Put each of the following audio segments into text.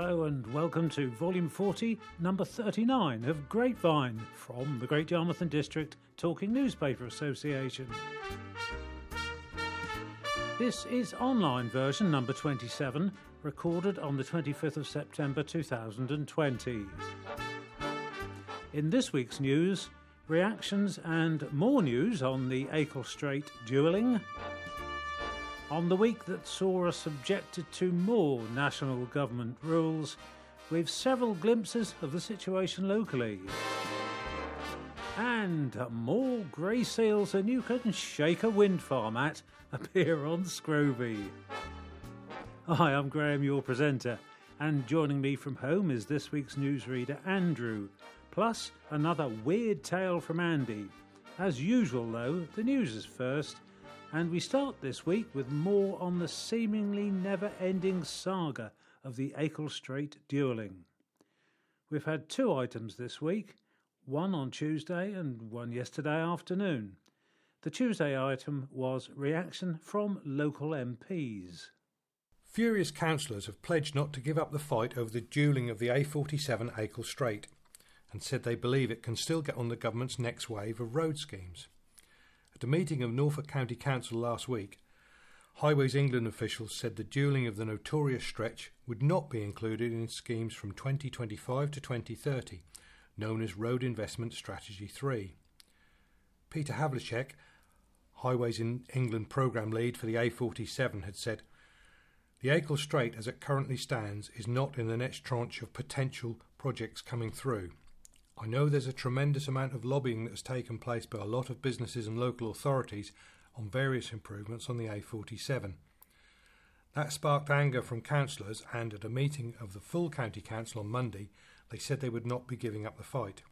Hello and welcome to Volume 40, Number 39 of Grapevine from the Great Yarmouth and District Talking Newspaper Association. This is online version number 27, recorded on the 25th of September 2020. In this week's news, reactions and more news on the Acle Straight dualling on the week that saw us subjected to more national government rules, with several glimpses of the situation locally. And more grey sails than you can shake a wind farm at appear on Scroby. Hi, I'm Graham, your presenter, and joining me from home is this week's newsreader Andrew, plus another weird tale from Andy. As usual, though, the news is first, and we start this week with more on the seemingly never ending saga of the Acle Straight dualling. We've had two items this week, one on Tuesday and one yesterday afternoon. The Tuesday item was reaction from local MPs. Furious councillors have pledged not to give up the fight over the dualling of the A47 Acle Straight and said they believe it can still get on the government's next wave of road schemes. At a meeting of Norfolk County Council last week, Highways England officials said the dualling of the notorious stretch would not be included in schemes from 2025 to 2030, known as Road Investment Strategy 3. Peter Havlicek, Highways in England programme lead for the A47, had said, The Acle Straight, as it currently stands, is not in the next tranche of potential projects coming through. I know there's a tremendous amount of lobbying that has taken place by a lot of businesses and local authorities on various improvements on the A47. That sparked anger from councillors, and at a meeting of the full County Council on Monday, they said they would not be giving up the fight.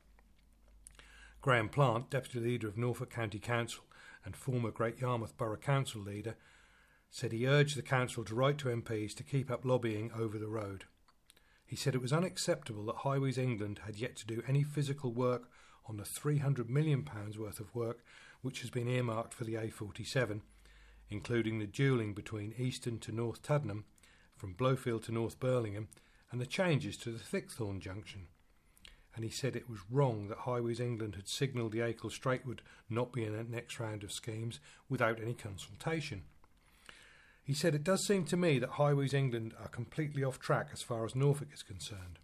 Graham Plant, Deputy Leader of Norfolk County Council and former Great Yarmouth Borough Council Leader, said he urged the Council to write to MPs to keep up lobbying over the road. He said it was unacceptable that Highways England had yet to do any physical work on the £300 million worth of work which has been earmarked for the A47, including the dualling between Easton to North Tuddenham, from Blofield to North Burlingham, and the changes to the Thickthorn junction. And he said it was wrong that Highways England had signalled the Acle Straight would not be in the next round of schemes without any consultation. He said, It does seem to me that Highways England are completely off track as far as Norfolk is concerned.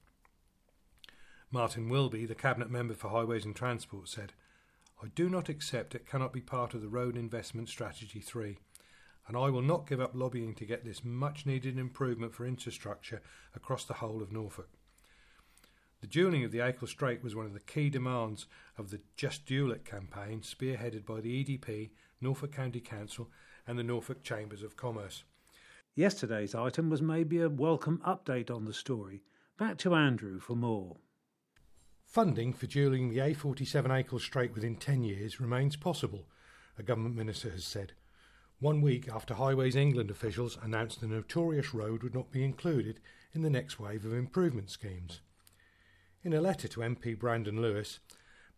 Martin Wilby, the Cabinet Member for Highways and Transport, said, I do not accept it cannot be part of the Road Investment Strategy 3, and I will not give up lobbying to get this much needed improvement for infrastructure across the whole of Norfolk. The dualling of the Acle Straight was one of the key demands of the Just Dual It campaign, spearheaded by the EDP, Norfolk County Council, and the Norfolk Chambers of Commerce. Yesterday's item was maybe a welcome update on the story. Back to Andrew for more. Funding for dualling the A47 Acle Straight within 10 years remains possible, a government minister has said. One week after Highways England officials announced the notorious road would not be included in the next wave of improvement schemes. In a letter to MP Brandon Lewis,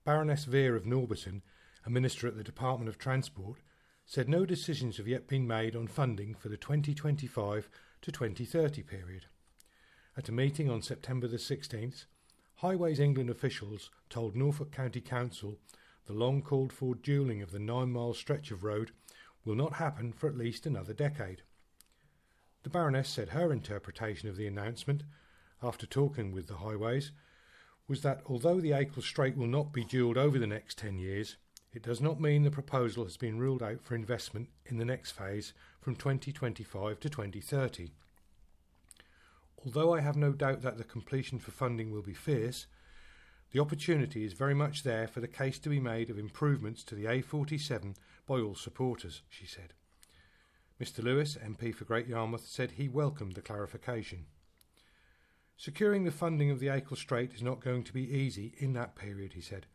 Baroness Vere of Norbiton, a minister at the Department of Transport, said no decisions have yet been made on funding for the 2025 to 2030 period. At a meeting on September the 16th, Highways England officials told Norfolk County Council the long called for dualling of the nine mile stretch of road will not happen for at least another decade. The Baroness said her interpretation of the announcement, after talking with the Highways, was that although the Acle Straight will not be dualled over the next 10 years, it does not mean the proposal has been ruled out for investment in the next phase from 2025 to 2030. Although I have no doubt that the completion for funding will be fierce, the opportunity is very much there for the case to be made of improvements to the A47 by all supporters, she said. Mr Lewis, MP for Great Yarmouth, said he welcomed the clarification. Securing the funding of the Acle Straight is not going to be easy in that period, he said,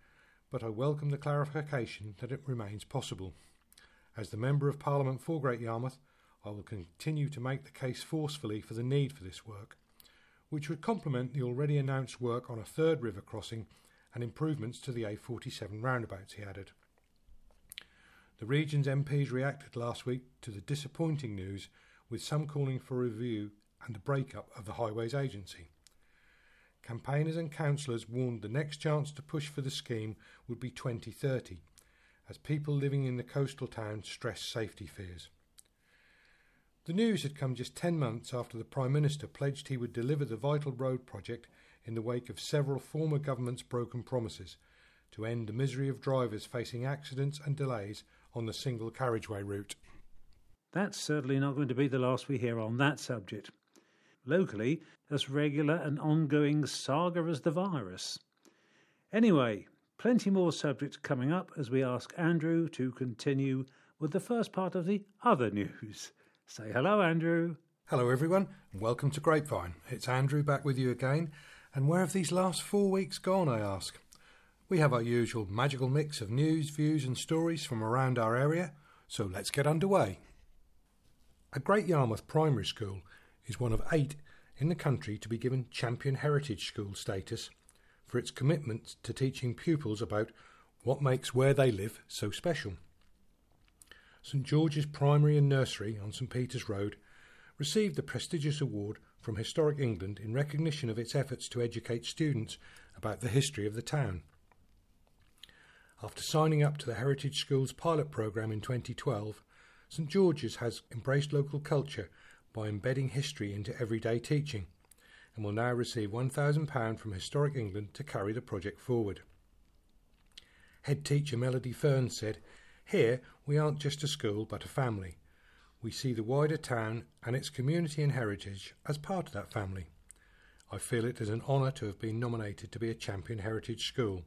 but I welcome the clarification that it remains possible. As the Member of Parliament for Great Yarmouth, I will continue to make the case forcefully for the need for this work, which would complement the already announced work on a third river crossing and improvements to the A47 roundabouts, he added. The region's MPs reacted last week to the disappointing news, with some calling for review and the break-up of the Highways Agency. Campaigners and councillors warned the next chance to push for the scheme would be 2030, as people living in the coastal town stress safety fears. The news had come just 10 months after the Prime Minister pledged he would deliver the vital road project in the wake of several former governments' broken promises to end the misery of drivers facing accidents and delays on the single carriageway route. That's certainly not going to be the last we hear on that subject. Locally, as regular and ongoing saga as the virus. Anyway, plenty more subjects coming up as we ask Andrew to continue with the first part of the other news. Say hello, Andrew. Hello, everyone, and welcome to Grapevine. It's Andrew back with you again. And where have these last four weeks gone, I ask? We have our usual magical mix of news, views, and stories from around our area, so let's get underway. A Great Yarmouth Primary School is one of eight in the country to be given Champion Heritage School status for its commitment to teaching pupils about what makes where they live so special. St George's Primary and Nursery on St Peter's Road received the prestigious award from Historic England in recognition of its efforts to educate students about the history of the town. After signing up to the Heritage Schools pilot programme in 2012, St George's has embraced local culture by embedding history into everyday teaching and will now receive £1,000 from Historic England to carry the project forward. Head teacher Melody Fern said, Here we aren't just a school but a family. We see the wider town and its community and heritage as part of that family. I feel it is an honour to have been nominated to be a champion heritage school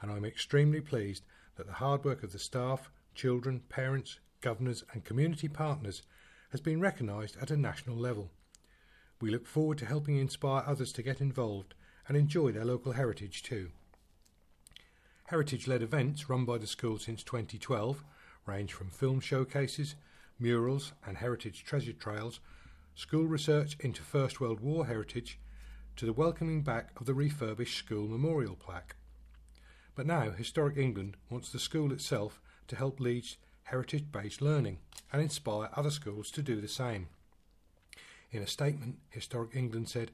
and I'm extremely pleased that the hard work of the staff, children, parents, governors, and community partners has been recognised at a national level. We look forward to helping inspire others to get involved and enjoy their local heritage too. Heritage led events run by the school since 2012 range from film showcases, murals, and heritage treasure trails, school research into First World War heritage, to the welcoming back of the refurbished school memorial plaque. But now Historic England wants the school itself to help lead heritage based learning and inspire other schools to do the same. In a statement, Historic England said,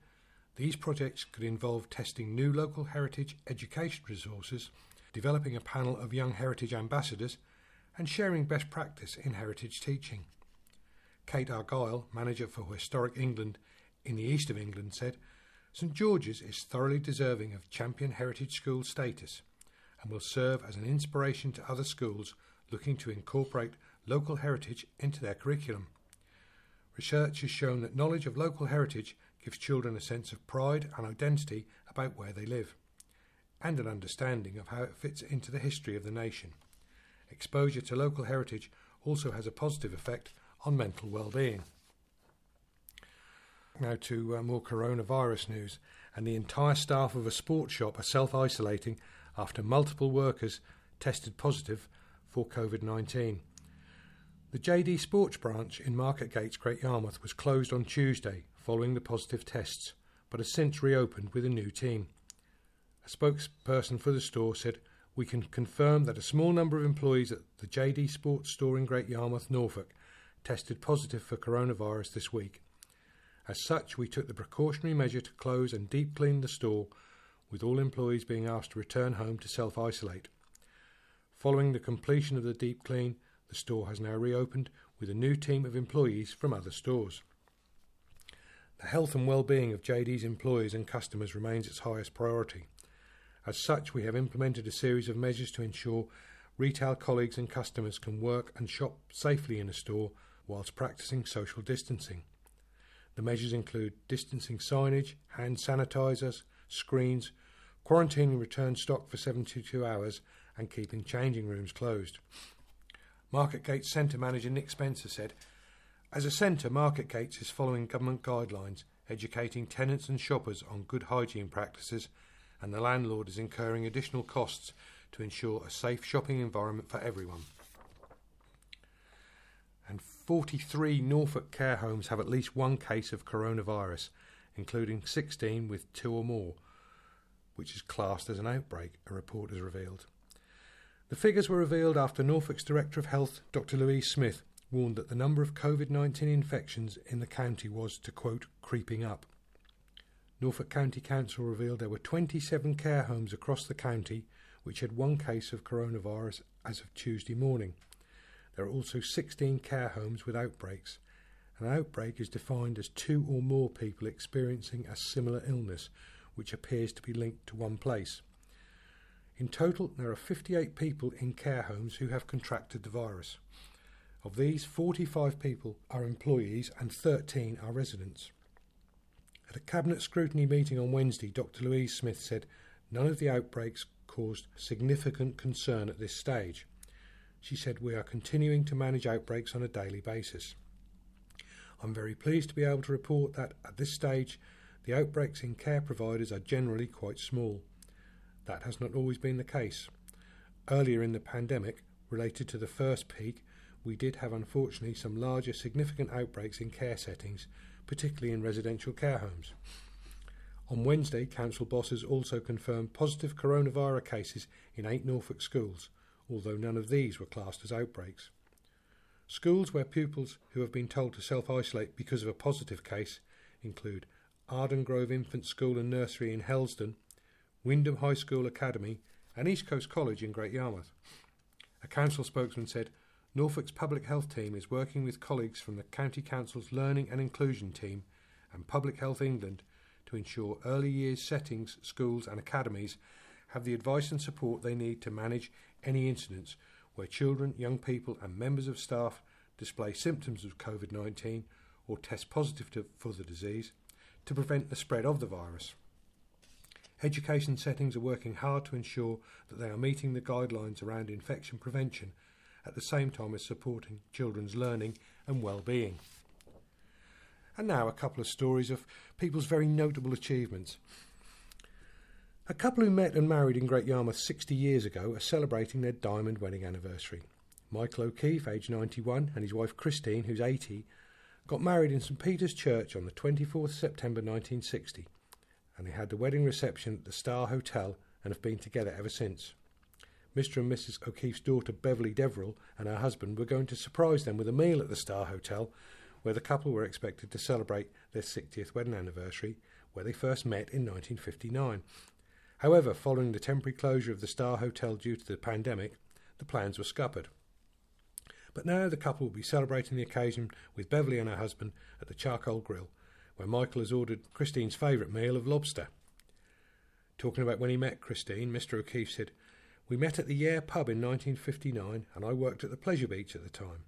These projects could involve testing new local heritage education resources, developing a panel of young heritage ambassadors, and sharing best practice in heritage teaching. Kate Argyle, manager for Historic England in the east of England, said, St George's is thoroughly deserving of champion heritage school status and will serve as an inspiration to other schools looking to incorporate local heritage into their curriculum. Research has shown that knowledge of local heritage gives children a sense of pride and identity about where they live, and an understanding of how it fits into the history of the nation. Exposure to local heritage also has a positive effect on mental well-being. Now to uh, more coronavirus news, and the entire staff of a sports shop are self-isolating after multiple workers tested positive for COVID 19. The JD Sports branch in Marketgates, Great Yarmouth, was closed on Tuesday following the positive tests, but has since reopened with a new team. A spokesperson for the store said, We can confirm that a small number of employees at the JD Sports store in Great Yarmouth, Norfolk, tested positive for coronavirus this week. As such, we took the precautionary measure to close and deep clean the store with all employees being asked to return home to self isolate. Following the completion of the deep clean, the store has now reopened with a new team of employees from other stores. The health and well-being of JD's employees and customers remains its highest priority. As such, we have implemented a series of measures to ensure retail colleagues and customers can work and shop safely in a store whilst practicing social distancing. The measures include distancing signage, hand sanitisers, screens, quarantining return stock for 72 hours, and keeping changing rooms closed. Marketgate Centre manager Nick Spencer said, As a centre, Marketgates is following government guidelines, educating tenants and shoppers on good hygiene practices, and the landlord is incurring additional costs to ensure a safe shopping environment for everyone. And 43 Norfolk care homes have at least one case of coronavirus, including 16 with two or more, which is classed as an outbreak, a report has revealed. The figures were revealed after Norfolk's Director of Health, Dr. Louise Smith, warned that the number of COVID 19 infections in the county was, to quote, creeping up. Norfolk County Council revealed there were 27 care homes across the county which had one case of coronavirus as of Tuesday morning. There are also 16 care homes with outbreaks. An outbreak is defined as two or more people experiencing a similar illness which appears to be linked to one place. In total, there are 58 people in care homes who have contracted the virus. Of these, 45 people are employees and 13 are residents. At a Cabinet scrutiny meeting on Wednesday, Dr. Louise Smith said none of the outbreaks caused significant concern at this stage. She said, We are continuing to manage outbreaks on a daily basis. I'm very pleased to be able to report that at this stage, the outbreaks in care providers are generally quite small. That has not always been the case. Earlier in the pandemic, related to the first peak, we did have unfortunately some larger significant outbreaks in care settings, particularly in residential care homes. On Wednesday, council bosses also confirmed positive coronavirus cases in eight Norfolk schools, although none of these were classed as outbreaks. Schools where pupils who have been told to self isolate because of a positive case include Arden Grove Infant School and Nursery in Hellesdon, Wymondham High School Academy, and East Coast College in Great Yarmouth. A council spokesman said Norfolk's public health team is working with colleagues from the County Council's Learning and Inclusion team and Public Health England to ensure early years settings, schools, and academies have the advice and support they need to manage any incidents where children, young people, and members of staff display symptoms of COVID 19 or test positive to, for the disease to prevent the spread of the virus. Education settings are working hard to ensure that they are meeting the guidelines around infection prevention at the same time as supporting children's learning and well-being. And now a couple of stories of people's very notable achievements. A couple who met and married in Great Yarmouth 60 years ago are celebrating their diamond wedding anniversary. Michael O'Keefe, aged 91, and his wife Christine, who's 80, got married in St Peter's Church on the 24th September 1960, and they had the wedding reception at the Star Hotel and have been together ever since. Mr. and Mrs. O'Keefe's daughter Beverly Deverill and her husband were going to surprise them with a meal at the Star Hotel, where the couple were expected to celebrate their 60th wedding anniversary, where they first met in 1959. However, following the temporary closure of the Star Hotel due to the pandemic, the plans were scuppered. But now the couple will be celebrating the occasion with Beverly and her husband at the Charcoal Grill, where Michael has ordered Christine's favourite meal of lobster. Talking about when he met Christine, Mr. O'Keefe said, we met at the Yare pub in 1959, and I worked at the Pleasure Beach at the time.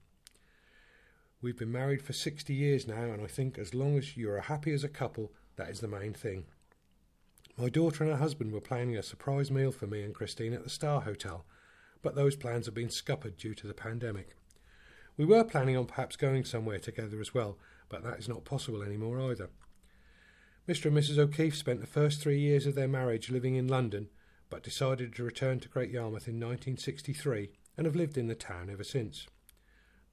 We've been married for 60 years now, and I think as long as you are happy as a couple, that is the main thing. My daughter and her husband were planning a surprise meal for me and Christine at the Star Hotel, but those plans have been scuppered due to the pandemic. We were planning on perhaps going somewhere together as well, but that is not possible anymore either. Mr. and Mrs. O'Keefe spent the first three years of their marriage living in London but decided to return to Great Yarmouth in 1963 and have lived in the town ever since.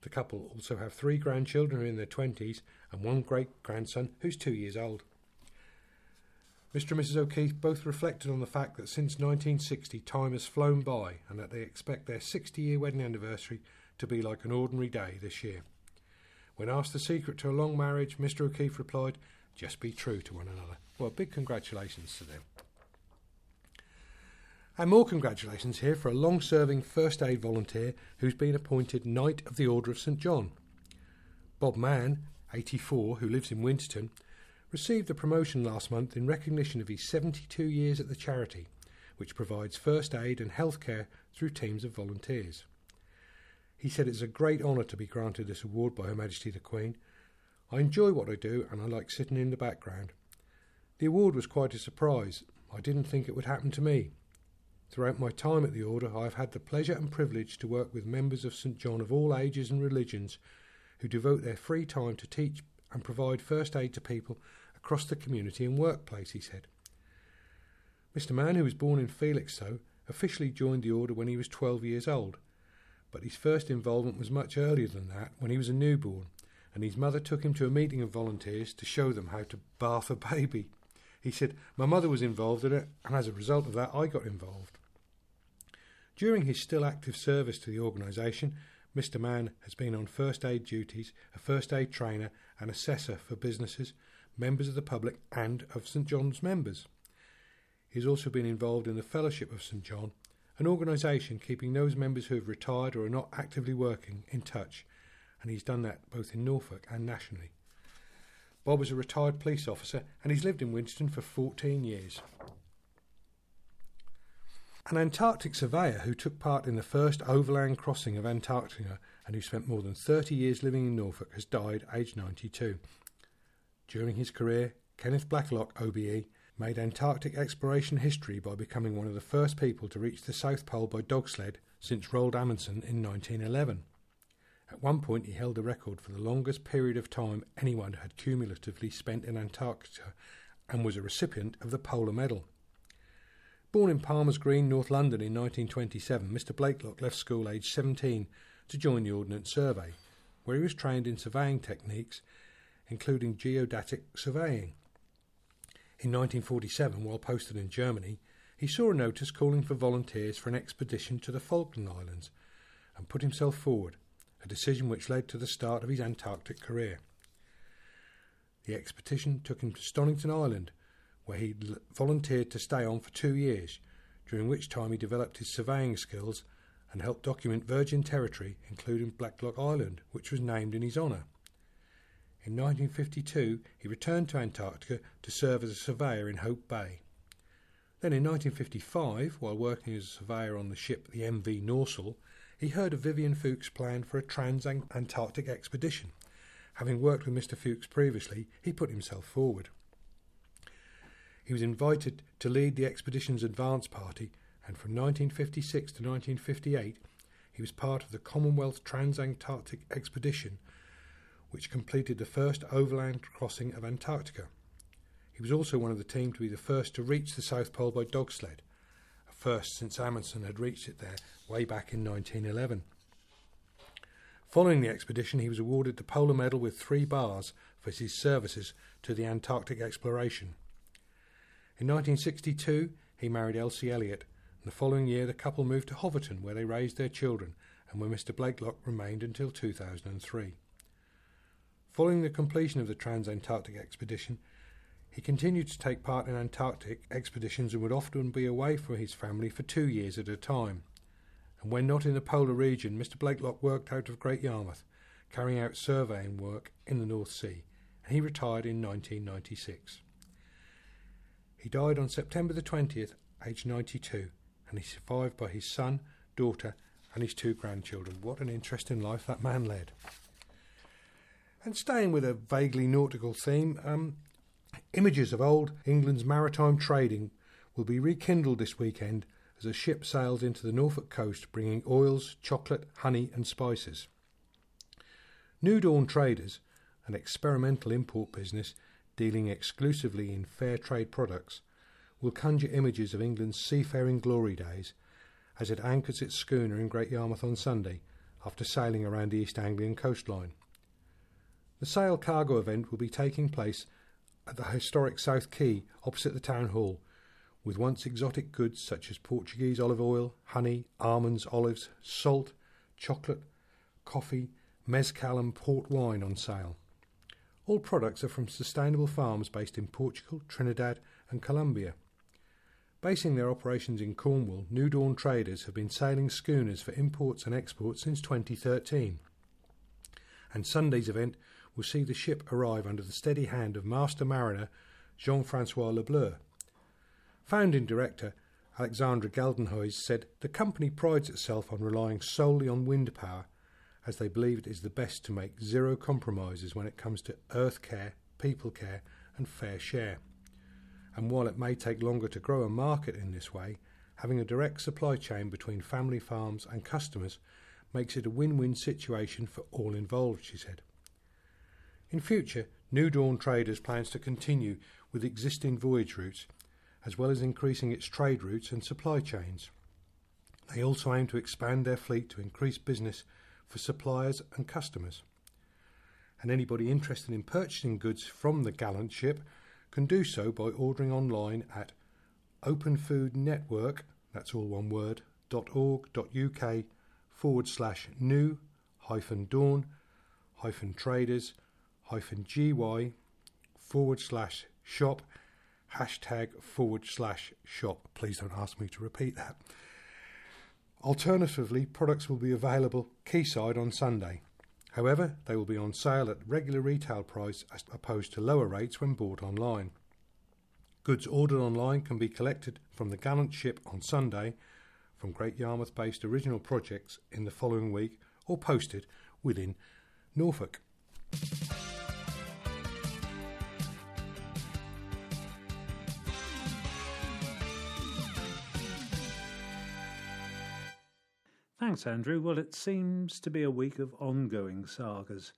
The couple also have three grandchildren in their 20s and one great grandson who's two years old. Mr. and Mrs. O'Keefe both reflected on the fact that since 1960 time has flown by and that they expect their 60 year wedding anniversary to be like an ordinary day this year. When asked the secret to a long marriage, Mr. O'Keefe replied, Just be true to one another. Well, big congratulations to them. And more congratulations here for a long serving first aid volunteer who's been appointed Knight of the Order of St John. Bob Mann, 84, who lives in Winterton, received the promotion last month in recognition of his 72 years at the charity, which provides first aid and healthcare through teams of volunteers. He said it's a great honour to be granted this award by Her Majesty the Queen. I enjoy what I do and I like sitting in the background. The award was quite a surprise. I didn't think it would happen to me. Throughout my time at the Order, I have had the pleasure and privilege to work with members of St John of all ages and religions who devote their free time to teach and provide first aid to people across the community and workplace, he said. Mr. Mann, who was born in Felixstowe, officially joined the Order when he was 12 years old, but his first involvement was much earlier than that, when he was a newborn, and his mother took him to a meeting of volunteers to show them how to bath a baby. He said, My mother was involved in it, and as a result of that, I got involved. During his still active service to the organisation, Mr. Mann has been on first aid duties, a first aid trainer, and assessor for businesses, members of the public, and of St John's members. He has also been involved in the Fellowship of St John, an organisation keeping those members who have retired or are not actively working in touch, and he's done that both in Norfolk and nationally. Bob is a retired police officer and he's lived in Winston for 14 years. An Antarctic surveyor who took part in the first overland crossing of Antarctica and who spent more than 30 years living in Norfolk has died aged 92. During his career, Kenneth Blaiklock, OBE, made Antarctic exploration history by becoming one of the first people to reach the South Pole by dog sled since Roald Amundsen in 1911. At one point, he held the record for the longest period of time anyone had cumulatively spent in Antarctica and was a recipient of the Polar Medal. Born in Palmer's Green, North London in 1927, Mr. Blaiklock left school aged 17 to join the Ordnance Survey, where he was trained in surveying techniques, including geodetic surveying. In 1947, while posted in Germany, he saw a notice calling for volunteers for an expedition to the Falkland Islands and put himself forward a decision which led to the start of his Antarctic career. The expedition took him to Stonington Island, where he volunteered to stay on for two years, during which time he developed his surveying skills and helped document virgin territory, including Blaiklock Island, which was named in his honour. In 1952, he returned to Antarctica to serve as a surveyor in Hope Bay. Then in 1955, while working as a surveyor on the ship the MV Norsel, he heard of Vivian Fuchs' plan for a trans-Antarctic expedition. Having worked with Mr. Fuchs previously, he put himself forward. He was invited to lead the expedition's advance party, and from 1956 to 1958 he was part of the Commonwealth Trans-Antarctic Expedition, which completed the first overland crossing of Antarctica. He was also one of the team to be the first to reach the South Pole by dog sled a first since Amundsen had reached it there way back in 1911. Following the expedition, he was awarded the Polar Medal with three bars for his services to the Antarctic exploration. In 1962, he married Elsie Elliott, and the following year the couple moved to Hoveton, where they raised their children, and where Mr. Blaiklock remained until 2003. Following the completion of the Trans-Antarctic expedition, he continued to take part in Antarctic expeditions and would often be away from his family for two years at a time. And when not in the polar region, Mr. Blaiklock worked out of Great Yarmouth, carrying out surveying work in the North Sea, and he retired in 1996. He died on September the 20th, aged 92, and he's survived by his son, daughter, and his two grandchildren. What an interesting life that man led. And staying with a vaguely nautical theme, um, Images of old England's maritime trading will be rekindled this weekend as a ship sails into the Norfolk coast bringing oils, chocolate, honey, and spices. New Dawn Traders, an experimental import business dealing exclusively in fair trade products, will conjure images of England's seafaring glory days as it anchors its schooner in Great Yarmouth on Sunday after sailing around the East Anglian coastline. The sail cargo event will be taking place at the historic South Quay opposite the town hall, with once exotic goods such as Portuguese olive oil, honey, almonds, olives, salt, chocolate, coffee, mezcal, and port wine on sale. All products are from sustainable farms based in Portugal, Trinidad, and Colombia. Basing their operations in Cornwall, New Dawn traders have been sailing schooners for imports and exports since 2013. And Sunday's event will see the ship arrive under the steady hand of Master Mariner Jean Francois Lebleu. Founding director Alexandra Geldenhuys said the company prides itself on relying solely on wind power as they believe it is the best to make zero compromises when it comes to earth care, people care, and fair share. And while it may take longer to grow a market in this way, having a direct supply chain between family farms and customers makes it a win win situation for all involved, she said. In future, New Dawn Traders plans to continue with existing voyage routes, as well as increasing its trade routes and supply chains. They also aim to expand their fleet to increase business for suppliers and customers. And anybody interested in purchasing goods from the gallant ship can do so by ordering online at openfoodnetwork, that's all one word, .org.uk forward slash new hyphen dawn hyphen traders hyphen gy forward slash shop hashtag forward slash shop. Please don't ask me to repeat that. Alternatively, products will be available quayside on Sunday. However, they will be on sale at regular retail price as opposed to lower rates when bought online. Goods ordered online can be collected from the Gallant ship on Sunday from Great Yarmouth based original projects in the following week or posted within Norfolk. Thanks, Andrew. Well, it seems to be a week of ongoing sagas.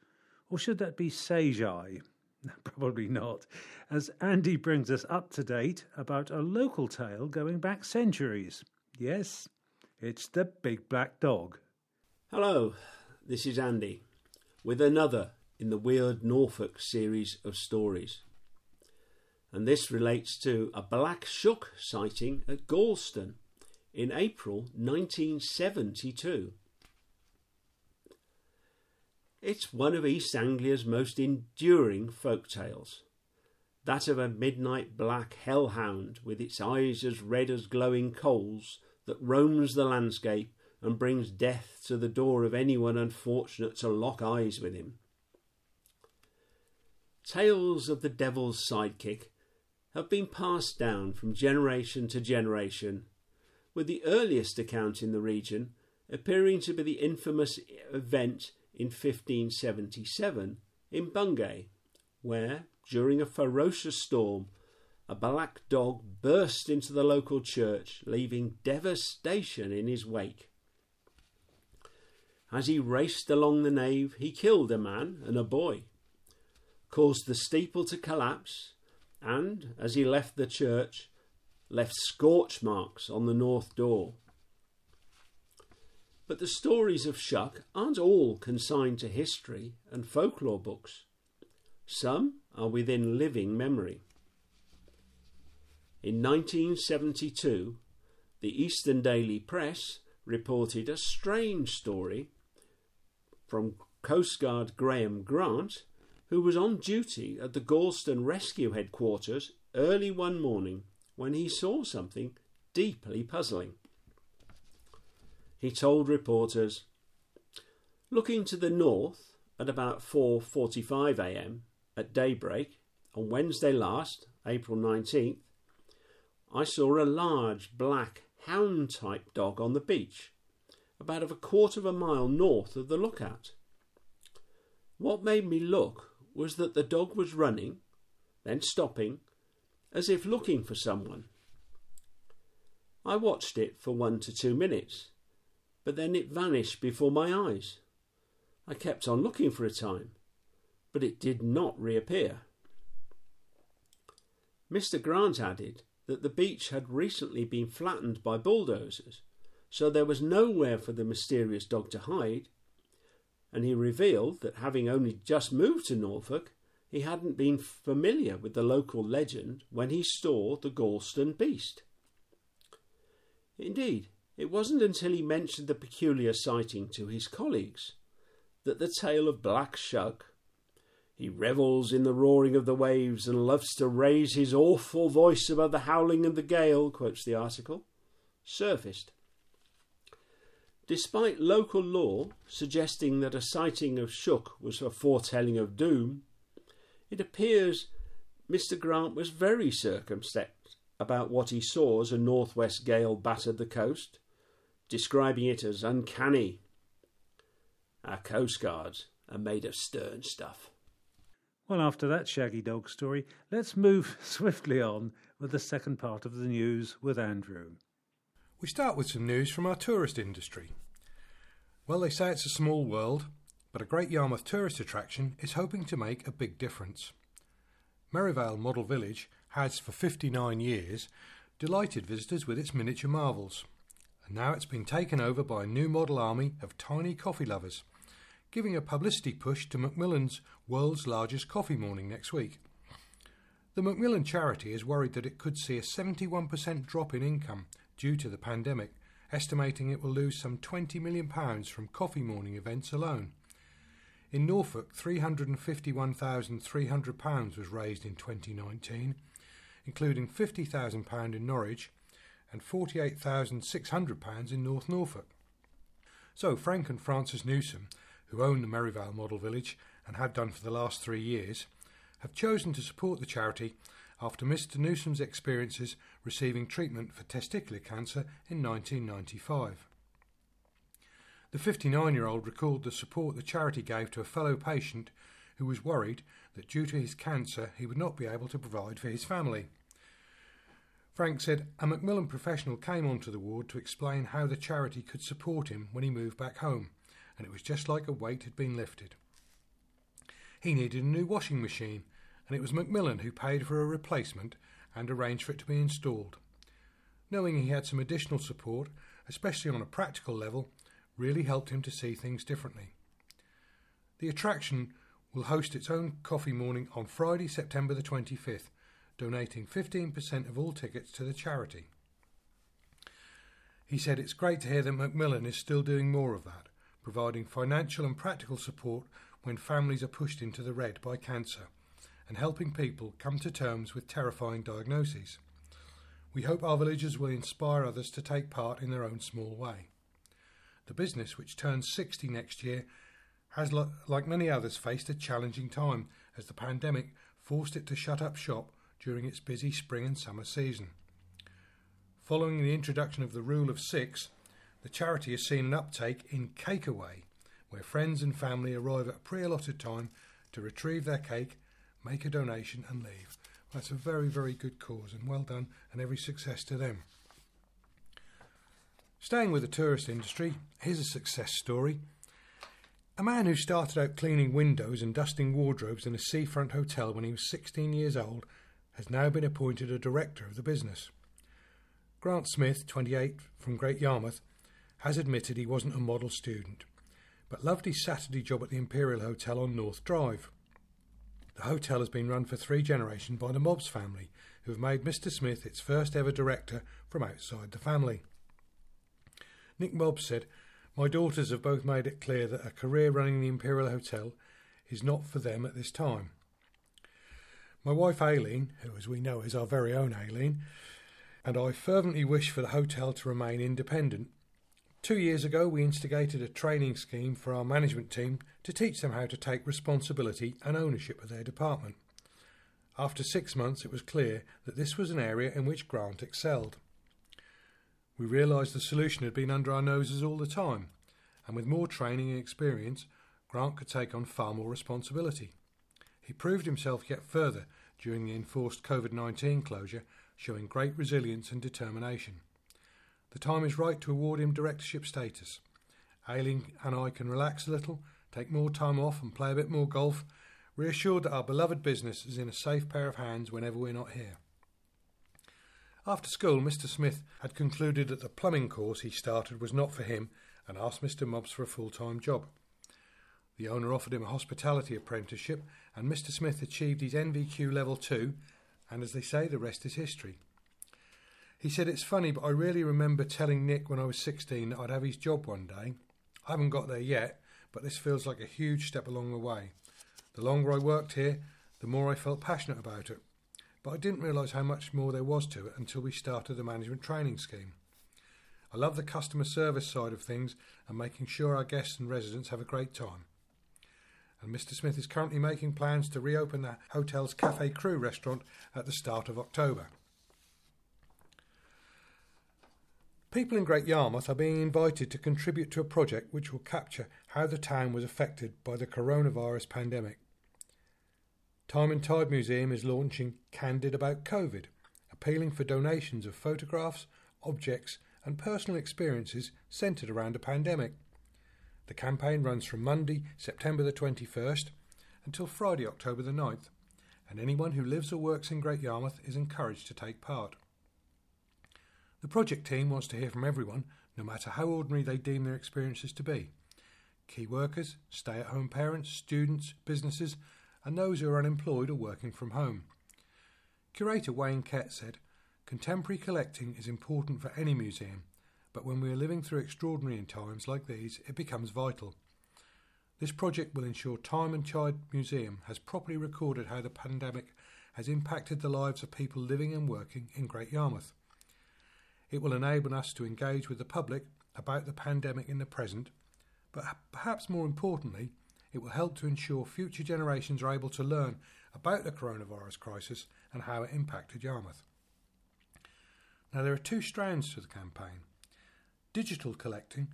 Or should that be Seijai? Probably not, as Andy brings us up to date about a local tale going back centuries. Yes, it's the Big Black Dog. Hello, this is Andy with another in the Weird Norfolk series of stories. And this relates to a Black Shuck sighting at Gorleston in April 1972. It's one of East Anglia's most enduring folk tales. That of a midnight black hellhound with its eyes as red as glowing coals that roams the landscape and brings death to the door of anyone unfortunate to lock eyes with him. Tales of the devil's sidekick have been passed down from generation to generation with the earliest account in the region appearing to be the infamous event in 1577 in Bungay, where, during a ferocious storm, a black dog burst into the local church, leaving devastation in his wake. As he raced along the nave, he killed a man and a boy, caused the steeple to collapse, and, as he left the church, left scorch marks on the north door. But the stories of Shuck aren't all consigned to history and folklore books. Some are within living memory. In 1972, the Eastern Daily Press reported a strange story from Coastguard Graham Grant, who was on duty at the Gorleston Rescue Headquarters early one morning when he saw something deeply puzzling. He told reporters, Looking to the north at about 4:45 a.m. at daybreak on Wednesday last, April 19th, I saw a large black hound type dog on the beach, about a quarter of a mile north of the lookout. What made me look was that the dog was running, then stopping, as if looking for someone. I watched it for one to two minutes, but then it vanished before my eyes. I kept on looking for a time, but it did not reappear. Mr. Grant added that the beach had recently been flattened by bulldozers, so there was nowhere for the mysterious dog to hide, and he revealed that having only just moved to Norfolk, he hadn't been familiar with the local legend when he saw the Gorleston beast. Indeed, it wasn't until he mentioned the peculiar sighting to his colleagues that the tale of Black Shuck, he revels in the roaring of the waves and loves to raise his awful voice above the howling of the gale, quotes the article, surfaced. Despite local lore suggesting that a sighting of Shuck was a foretelling of doom, it appears Mr. Grant was very circumspect about what he saw as a northwest gale battered the coast, describing it as uncanny. Our coastguards are made of stern stuff. Well, after that shaggy dog story, let's move swiftly on with the second part of the news with Andrew. We start with some news from our tourist industry. Well, they say it's a small world, but a Great Yarmouth tourist attraction is hoping to make a big difference. Merrivale Model Village has, for 59 years, delighted visitors with its miniature marvels, and now it's been taken over by a new model army of tiny coffee lovers, giving a publicity push to Macmillan's world's largest coffee morning next week. The Macmillan charity is worried that it could see a 71% drop in income due to the pandemic, estimating it will lose some £20 million from coffee morning events alone. In Norfolk, £351,300 was raised in 2019, including £50,000 in Norwich and £48,600 in North Norfolk. So Frank and Frances Newsom, who own the Merrivale Model Village and have done for the last three years, have chosen to support the charity after Mr. Newsom's experiences receiving treatment for testicular cancer in 1995. The 59 year old recalled the support the charity gave to a fellow patient who was worried that due to his cancer he would not be able to provide for his family. Frank said a Macmillan professional came onto the ward to explain how the charity could support him when he moved back home, and it was just like a weight had been lifted. He needed a new washing machine, and it was Macmillan who paid for a replacement and arranged for it to be installed. Knowing he had some additional support, especially on a practical level, really helped him to see things differently. The attraction will host its own coffee morning on Friday, September the 25th, donating 15% of all tickets to the charity. He said it's great to hear that Macmillan is still doing more of that, providing financial and practical support when families are pushed into the red by cancer, and helping people come to terms with terrifying diagnoses. We hope our villagers will inspire others to take part in their own small way. The business, which turns 60 next year, has, like many others, faced a challenging time as the pandemic forced it to shut up shop during its busy spring and summer season. Following the introduction of the rule of six, the charity has seen an uptake in cake away, where friends and family arrive at a pre allotted time to retrieve their cake, make a donation, and leave. That's a very, very good cause, and well done, and every success to them. Staying with the tourist industry, here's a success story. A man who started out cleaning windows and dusting wardrobes in a seafront hotel when he was 16 years old has now been appointed a director of the business. Grant Smith, 28, from Great Yarmouth, has admitted he wasn't a model student, but loved his Saturday job at the Imperial Hotel on North Drive. The hotel has been run for three generations by the Mobbs family, who have made Mr. Smith its first ever director from outside the family. Nick Mobbs said, My daughters have both made it clear that a career running the Imperial Hotel is not for them at this time. My wife Aileen, who as we know is our very own Aileen, and I fervently wish for the hotel to remain independent. Two years ago, we instigated a training scheme for our management team to teach them how to take responsibility and ownership of their department. After six months, it was clear that this was an area in which Grant excelled. We realised the solution had been under our noses all the time, and with more training and experience, Grant could take on far more responsibility. He proved himself yet further during the enforced COVID 19 closure, showing great resilience and determination. The time is right to award him directorship status. Aileen and I can relax a little, take more time off, and play a bit more golf, reassured that our beloved business is in a safe pair of hands whenever we're not here. After school, Mr. Smith had concluded that the plumbing course he started was not for him and asked Mr. Mobbs for a full time job. The owner offered him a hospitality apprenticeship, and Mr. Smith achieved his NVQ level 2, and as they say, the rest is history. He said, It's funny, but I really remember telling Nick when I was 16 that I'd have his job one day. I haven't got there yet, but this feels like a huge step along the way. The longer I worked here, the more I felt passionate about it but I didn't realise how much more there was to it until we started the management training scheme. I love the customer service side of things and making sure our guests and residents have a great time. And Mr. Smith is currently making plans to reopen the hotel's Cafe Crew restaurant at the start of October. People in Great Yarmouth are being invited to contribute to a project which will capture how the town was affected by the coronavirus pandemic. Time and Tide Museum is launching Candid About COVID, appealing for donations of photographs, objects, and personal experiences centred around a pandemic. The campaign runs from Monday, September the 21st until Friday, October the 9th, and anyone who lives or works in Great Yarmouth is encouraged to take part. The project team wants to hear from everyone, no matter how ordinary they deem their experiences to be. Key workers, stay at home parents, students, businesses, and those who are unemployed or working from home. Curator Wayne Kett said, Contemporary collecting is important for any museum, but when we are living through extraordinary times like these, it becomes vital. This project will ensure Time and Tide Museum has properly recorded how the pandemic has impacted the lives of people living and working in Great Yarmouth. It will enable us to engage with the public about the pandemic in the present, but perhaps more importantly, it will help to ensure future generations are able to learn about the coronavirus crisis and how it impacted Yarmouth. Now, there are two strands to the campaign digital collecting,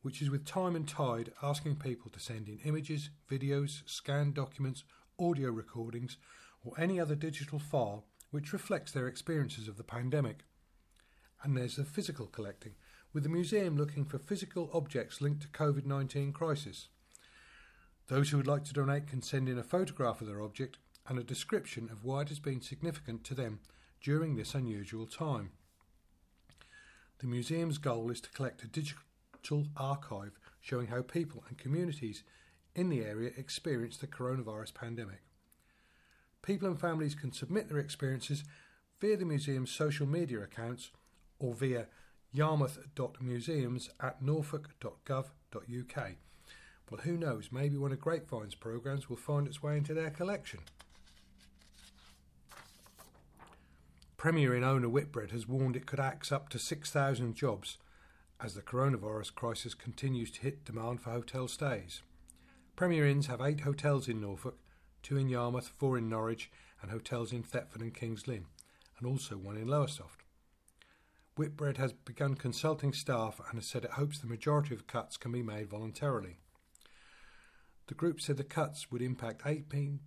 which is with Time and Tide asking people to send in images, videos, scanned documents, audio recordings, or any other digital file which reflects their experiences of the pandemic. And there's the physical collecting, with the museum looking for physical objects linked to COVID 19 crisis. Those who would like to donate can send in a photograph of their object and a description of why it has been significant to them during this unusual time. The museum's goal is to collect a digital archive showing how people and communities in the area experience the coronavirus pandemic. People and families can submit their experiences via the museum's social media accounts or via yarmouth.museums at norfolk.gov.uk. Well, who knows, maybe one of Grapevine's programmes will find its way into their collection. Premier Inn owner Whitbread has warned it could axe up to 6,000 jobs as the coronavirus crisis continues to hit demand for hotel stays. Premier Inns have eight hotels in Norfolk, two in Yarmouth, four in Norwich, and hotels in Thetford and Kings Lynn, and also one in Lowestoft. Whitbread has begun consulting staff and has said it hopes the majority of cuts can be made voluntarily. The group said the cuts would impact 18%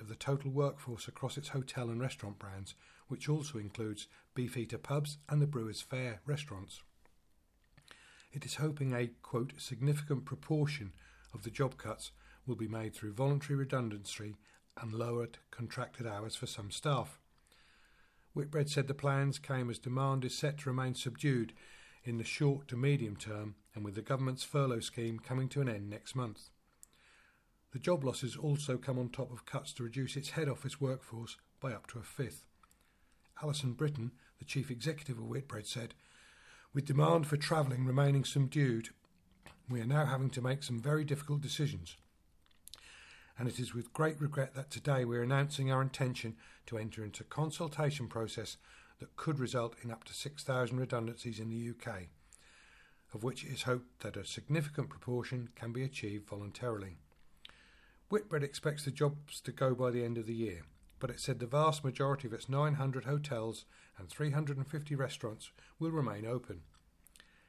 of the total workforce across its hotel and restaurant brands, which also includes Beefeater pubs and the Brewers Fayre restaurants. It is hoping a, quote, significant proportion of the job cuts will be made through voluntary redundancy and lowered contracted hours for some staff. Whitbread said the plans came as demand is set to remain subdued in the short to medium term and with the government's furlough scheme coming to an end next month. The job losses also come on top of cuts to reduce its head office workforce by up to a fifth. Alison Brittain, the chief executive of Whitbread, said, With demand for travelling remaining subdued, we are now having to make some very difficult decisions and it is with great regret that today we are announcing our intention to enter into a consultation process that could result in up to 6,000 redundancies in the UK, of which it is hoped that a significant proportion can be achieved voluntarily. Whitbread expects the jobs to go by the end of the year, but it said the vast majority of its 900 hotels and 350 restaurants will remain open.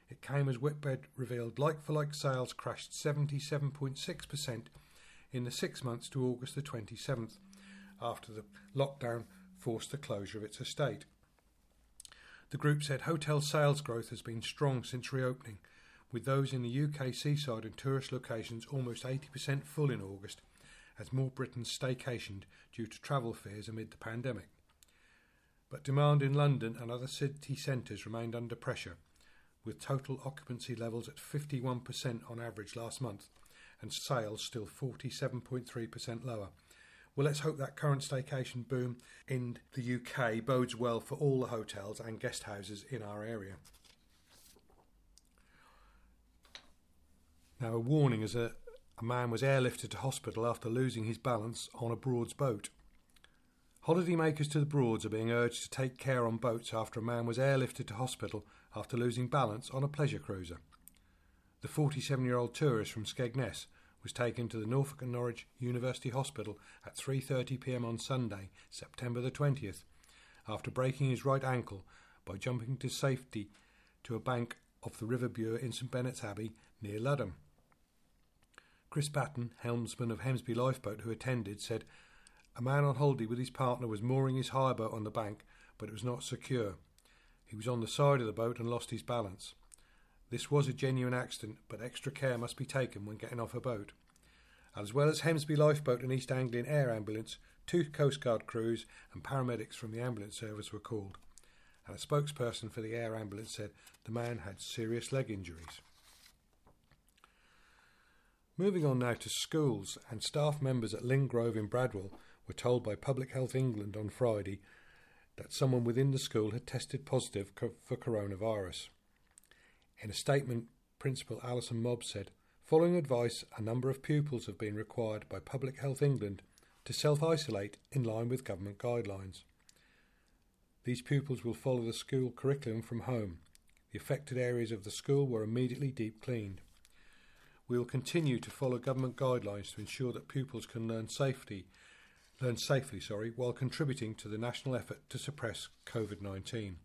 It came as Whitbread revealed like for like sales crashed 77.6% in the six months to August the 27th, after the lockdown forced the closure of its estate. The group said hotel sales growth has been strong since reopening, with those in the UK seaside and tourist locations almost 80% full in August, as more Britons staycationed due to travel fears amid the pandemic. But demand in London and other city centres remained under pressure, with total occupancy levels at 51% on average last month, and sales still 47.3% lower. Well, let's hope that current staycation boom in the UK bodes well for all the hotels and guest houses in our area. Now, a warning as a, a man was airlifted to hospital after losing his balance on a Broads boat. Holidaymakers to the Broads are being urged to take care on boats after a man was airlifted to hospital after losing balance on a pleasure cruiser. The 47 year old tourist from Skegness was taken to the Norfolk and Norwich University Hospital at 3:30 p.m. on Sunday, September the 20th, after breaking his right ankle by jumping to safety to a bank off the River Bure in St Benet's Abbey near Ludham. Chris Batten, helmsman of Hemsby Lifeboat who attended, said a man on holiday with his partner was mooring his hire boat on the bank, but it was not secure. He was on the side of the boat and lost his balance. This was a genuine accident, but extra care must be taken when getting off a boat. As well as Hemsby Lifeboat and East Anglian Air Ambulance, two Coast Guard crews and paramedics from the ambulance service were called. And a spokesperson for the air ambulance said the man had serious leg injuries. Moving on now to schools, and staff members at Lynn Grove in Bradwell were told by Public Health England on Friday that someone within the school had tested positive for coronavirus. In a statement, Principal Alison Mobb said, Following advice, a number of pupils have been required by Public Health England to self isolate in line with government guidelines. These pupils will follow the school curriculum from home. The affected areas of the school were immediately deep cleaned. We will continue to follow government guidelines to ensure that pupils can learn safety, learn safely, sorry, while contributing to the national effort to suppress COVID-19.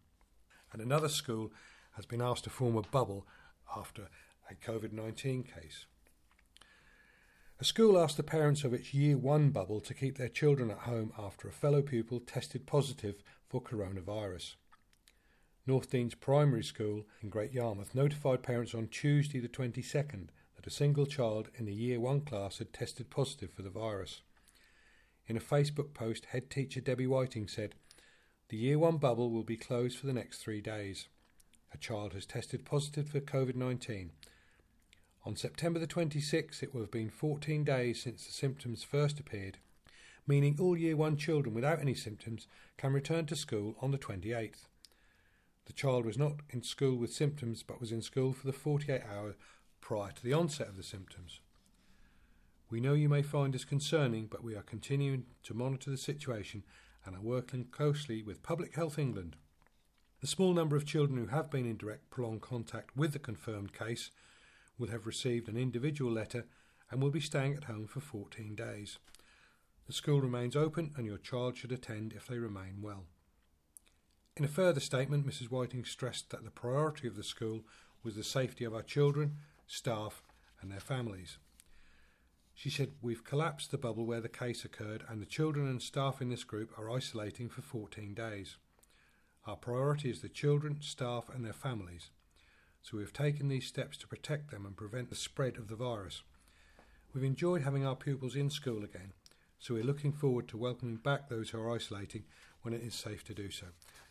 And another school has been asked to form a bubble after a COVID-19 case. A school asked the parents of its Year 1 bubble to keep their children at home after a fellow pupil tested positive for coronavirus. North Denes Primary School in Great Yarmouth notified parents on Tuesday the 22nd that a single child in the Year 1 class had tested positive for the virus. In a Facebook post, head teacher Debbie Whiting said, The Year 1 bubble will be closed for the next three days. A child has tested positive for COVID 19. On September the 26th, it will have been 14 days since the symptoms first appeared, meaning all Year 1 children without any symptoms can return to school on the 28th. The child was not in school with symptoms but was in school for the 48 hours prior to the onset of the symptoms. We know you may find this concerning, but we are continuing to monitor the situation and are working closely with Public Health England. The small number of children who have been in direct prolonged contact with the confirmed case will have received an individual letter and will be staying at home for 14 days. The school remains open and your child should attend if they remain well. In a further statement, Mrs. Whiting stressed that the priority of the school was the safety of our children, staff, and their families. She said, We've collapsed the bubble where the case occurred, and the children and staff in this group are isolating for 14 days. Our priority is the children, staff, and their families so we have taken these steps to protect them and prevent the spread of the virus. We've enjoyed having our pupils in school again, so we're looking forward to welcoming back those who are isolating when it is safe to do so.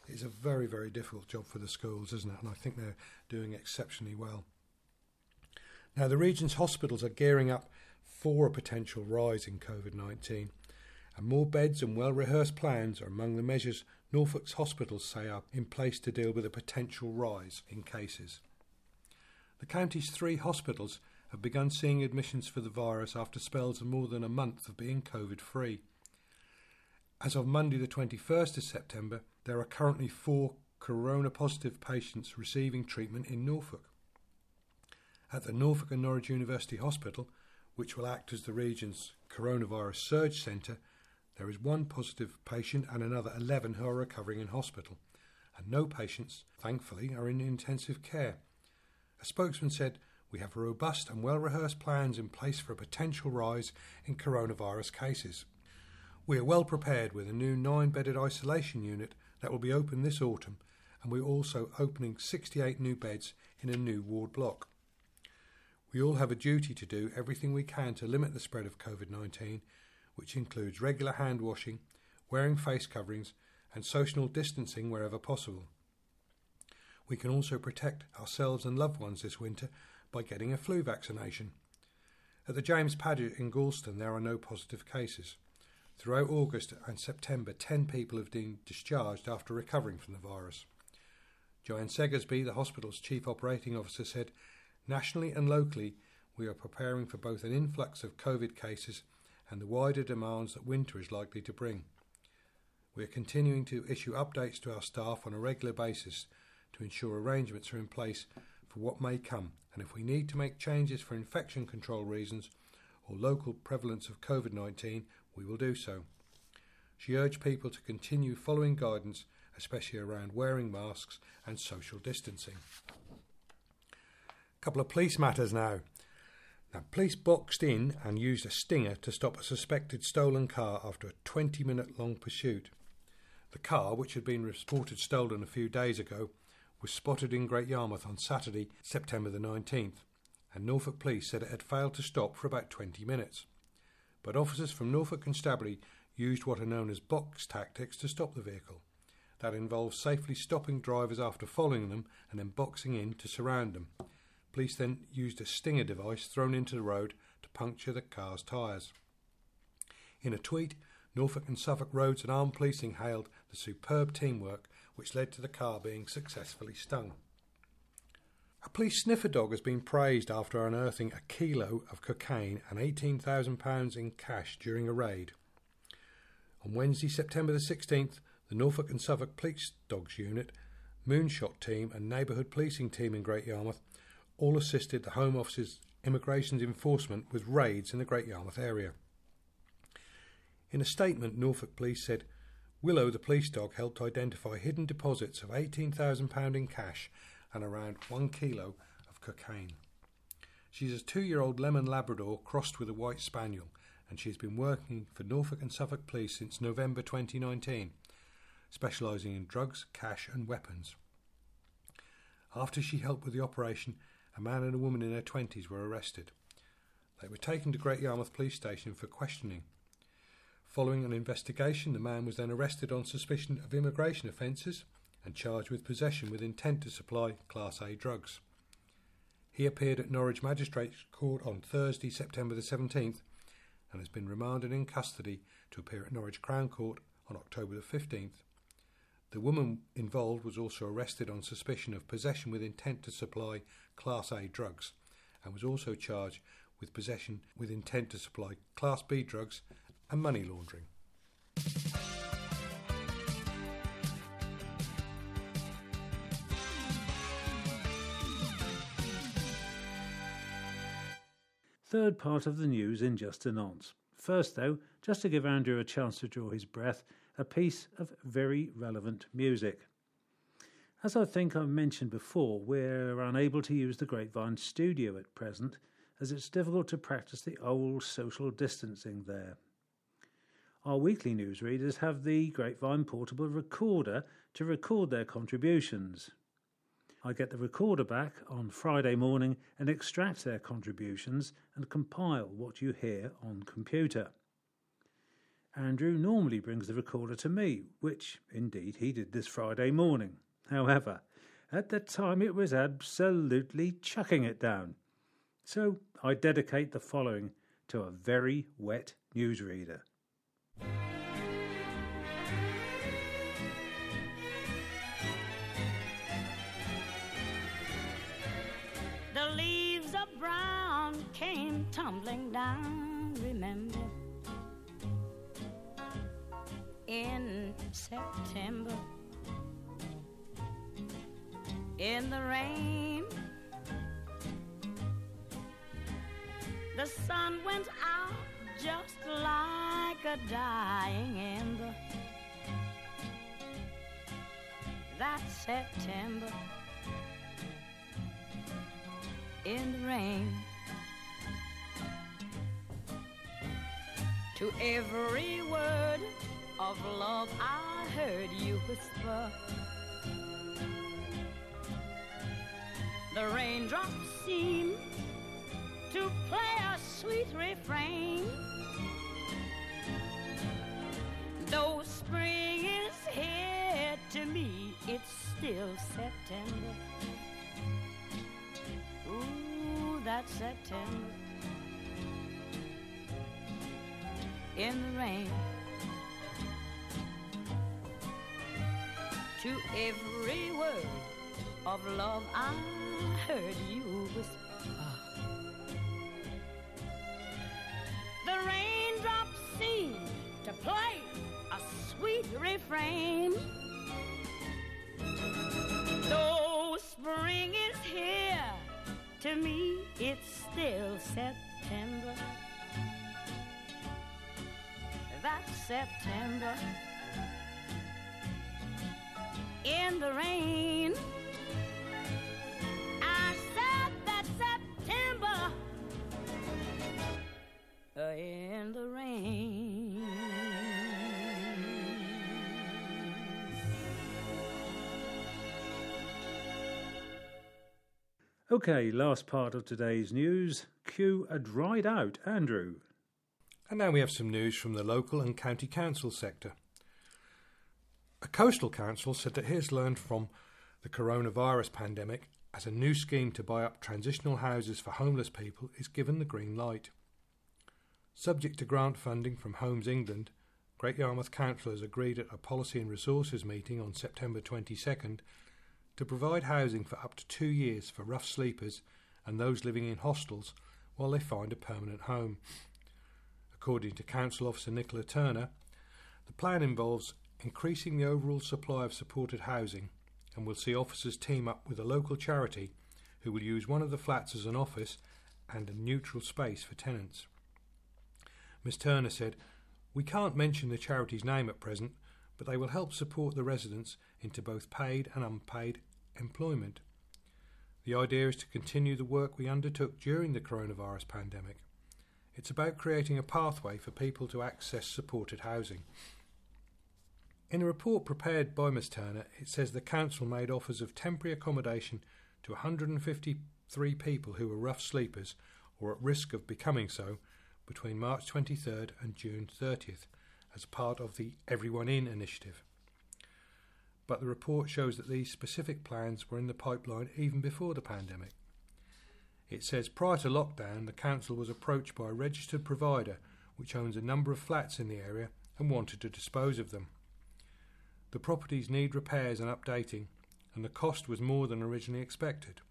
It's a very, very difficult job for the schools, isn't it? And I think they're doing exceptionally well. Now, the region's hospitals are gearing up for a potential rise in COVID 19, and more beds and well rehearsed plans are among the measures Norfolk's hospitals say are in place to deal with a potential rise in cases. The county's three hospitals have begun seeing admissions for the virus after spells of more than a month of being COVID free. As of Monday, the 21st of September, there are currently four corona positive patients receiving treatment in Norfolk. At the Norfolk and Norwich University Hospital, which will act as the region's coronavirus surge centre, there is one positive patient and another 11 who are recovering in hospital, and no patients, thankfully, are in intensive care. A spokesman said, We have robust and well rehearsed plans in place for a potential rise in coronavirus cases. We are well prepared with a new nine bedded isolation unit that will be open this autumn, and we're also opening 68 new beds in a new ward block. We all have a duty to do everything we can to limit the spread of COVID 19, which includes regular hand washing, wearing face coverings, and social distancing wherever possible. We can also protect ourselves and loved ones this winter by getting a flu vaccination. At the James Paget in Gorleston, there are no positive cases. Throughout August and September, 10 people have been discharged after recovering from the virus. Joanne Segasby, the hospital's chief operating officer, said, Nationally and locally, we are preparing for both an influx of COVID cases and the wider demands that winter is likely to bring. We are continuing to issue updates to our staff on a regular basis to ensure arrangements are in place for what may come, and if we need to make changes for infection control reasons or local prevalence of COVID 19, we will do so. She urged people to continue following guidance, especially around wearing masks and social distancing. A couple of police matters now. Now, police boxed in and used a stinger to stop a suspected stolen car after a 20 minute long pursuit. The car, which had been reported stolen a few days ago, was spotted in Great Yarmouth on Saturday, September the 19th, and Norfolk Police said it had failed to stop for about 20 minutes. But officers from Norfolk Constabulary used what are known as box tactics to stop the vehicle. That involves safely stopping drivers after following them and then boxing in to surround them. Police then used a stinger device thrown into the road to puncture the car's tyres. In a tweet, Norfolk and Suffolk Roads and Armed Policing hailed the superb teamwork which led to the car being successfully stung. A police sniffer dog has been praised after unearthing a kilo of cocaine and £18,000 in cash during a raid. On Wednesday, September the 16th, the Norfolk and Suffolk Police Dogs Unit, Moonshot Team, and Neighbourhood Policing Team in Great Yarmouth all assisted the Home Office's Immigration Enforcement with raids in the Great Yarmouth area. In a statement, Norfolk Police said Willow, the police dog, helped identify hidden deposits of £18,000 in cash and around one kilo of cocaine. She's a two year old lemon Labrador crossed with a white spaniel, and she has been working for Norfolk and Suffolk Police since November 2019, specialising in drugs, cash, and weapons. After she helped with the operation, a man and a woman in their 20s were arrested. They were taken to Great Yarmouth Police Station for questioning. Following an investigation, the man was then arrested on suspicion of immigration offences and charged with possession with intent to supply Class A drugs. He appeared at Norwich Magistrates Court on Thursday, September the 17th, and has been remanded in custody to appear at Norwich Crown Court on October the 15th. The woman involved was also arrested on suspicion of possession with intent to supply Class A drugs and was also charged with possession with intent to supply Class B drugs and money laundering. Third part of the news in just a nonce. First, though, just to give Andrew a chance to draw his breath, a piece of very relevant music. As I think I've mentioned before, we're unable to use the Grapevine studio at present, as it's difficult to practice the old social distancing there. Our weekly newsreaders have the Grapevine portable recorder to record their contributions. I get the recorder back on Friday morning and extract their contributions and compile what you hear on computer. Andrew normally brings the recorder to me, which indeed he did this Friday morning. However, at the time it was absolutely chucking it down. So I dedicate the following to a very wet newsreader. The leaves of brown came tumbling down, remember, in September, in the rain. The sun went out just like a dying ember. That September in the rain. To every word of love I heard you whisper. The raindrops seem to play a sweet refrain. Though spring is here to me, it's still September. Ooh, that's September. in the rain. To every word of love I heard you whisper. The raindrops seem to play a sweet refrain. Though spring is here, to me it's still September that September in the rain. I said that September uh, in the rain. Okay, last part of today's news. Cue a dried out Andrew. And now we have some news from the local and county council sector. A coastal council said that it has learned from the coronavirus pandemic as a new scheme to buy up transitional houses for homeless people is given the green light. Subject to grant funding from Homes England, Great Yarmouth councillors agreed at a policy and resources meeting on September 22nd to provide housing for up to two years for rough sleepers and those living in hostels while they find a permanent home. According to Council Officer Nicola Turner, the plan involves increasing the overall supply of supported housing and will see officers team up with a local charity who will use one of the flats as an office and a neutral space for tenants. Miss Turner said, We can't mention the charity's name at present, but they will help support the residents into both paid and unpaid employment. The idea is to continue the work we undertook during the coronavirus pandemic. It's about creating a pathway for people to access supported housing. In a report prepared by Ms Turner, it says the council made offers of temporary accommodation to 153 people who were rough sleepers or at risk of becoming so between March 23rd and June 30th as part of the Everyone In initiative. But the report shows that these specific plans were in the pipeline even before the pandemic. It says prior to lockdown, the council was approached by a registered provider which owns a number of flats in the area and wanted to dispose of them. The properties need repairs and updating, and the cost was more than originally expected.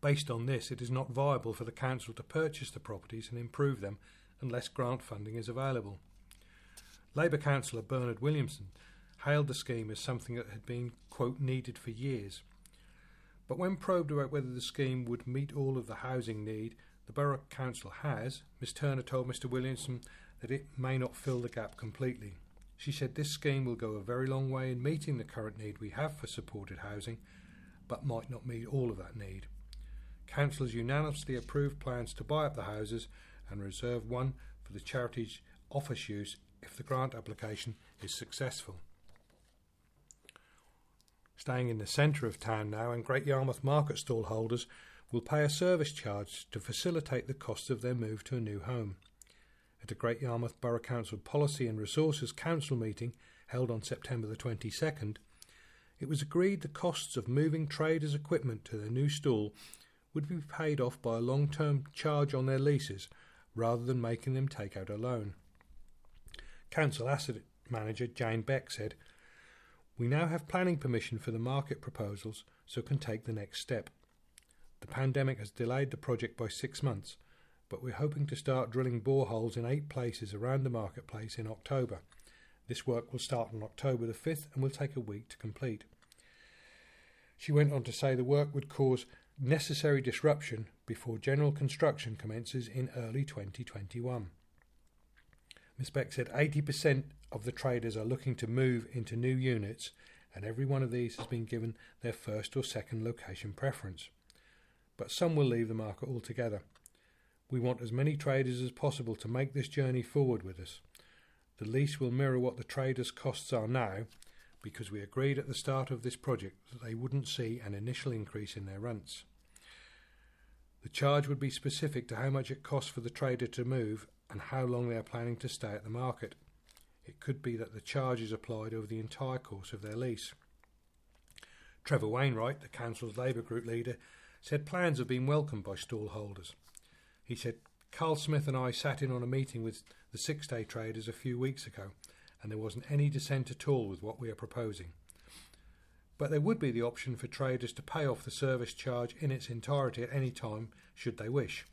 Based on this, it is not viable for the council to purchase the properties and improve them unless grant funding is available. Labour councillor Bernard Williamson hailed the scheme as something that had been, quote, needed for years. But when probed about whether the scheme would meet all of the housing need the Borough Council has, Miss Turner told Mr Williamson that it may not fill the gap completely. She said this scheme will go a very long way in meeting the current need we have for supported housing, but might not meet all of that need. Councillors unanimously approved plans to buy up the houses and reserve one for the charity's office use if the grant application is successful. Staying in the centre of town now, and Great Yarmouth market stall holders will pay a service charge to facilitate the cost of their move to a new home. At a Great Yarmouth Borough Council Policy and Resources Council meeting held on September the 22nd, it was agreed the costs of moving traders' equipment to their new stall would be paid off by a long term charge on their leases rather than making them take out a loan. Council Asset Manager Jane Beck said, We now have planning permission for the market proposals so can take the next step. The pandemic has delayed the project by six months, but we're hoping to start drilling boreholes in eight places around the marketplace in October. This work will start on October the 5th and will take a week to complete. She went on to say the work would cause necessary disruption before general construction commences in early 2021. Ms Beck said 80% of the traders are looking to move into new units, and every one of these has been given their first or second location preference. But some will leave the market altogether. We want as many traders as possible to make this journey forward with us. The lease will mirror what the traders' costs are now, because we agreed at the start of this project that they wouldn't see an initial increase in their rents. The charge would be specific to how much it costs for the trader to move and how long they are planning to stay at the market. It could be that the charge is applied over the entire course of their lease. Trevor Wainwright, the Council's Labour Group leader, said plans have been welcomed by stall holders. He said, Carl Smith and I sat in on a meeting with the six day traders a few weeks ago, and there wasn't any dissent at all with what we are proposing. But there would be the option for traders to pay off the service charge in its entirety at any time, should they wish.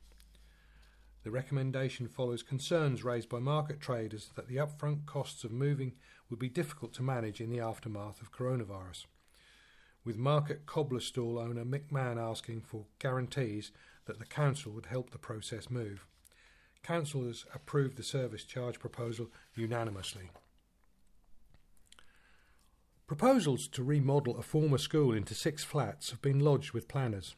The recommendation follows concerns raised by market traders that the upfront costs of moving would be difficult to manage in the aftermath of coronavirus. With market cobbler stall owner Mick Mann asking for guarantees that the council would help the process move. Councillors approved the service charge proposal unanimously. Proposals to remodel a former school into six flats have been lodged with planners.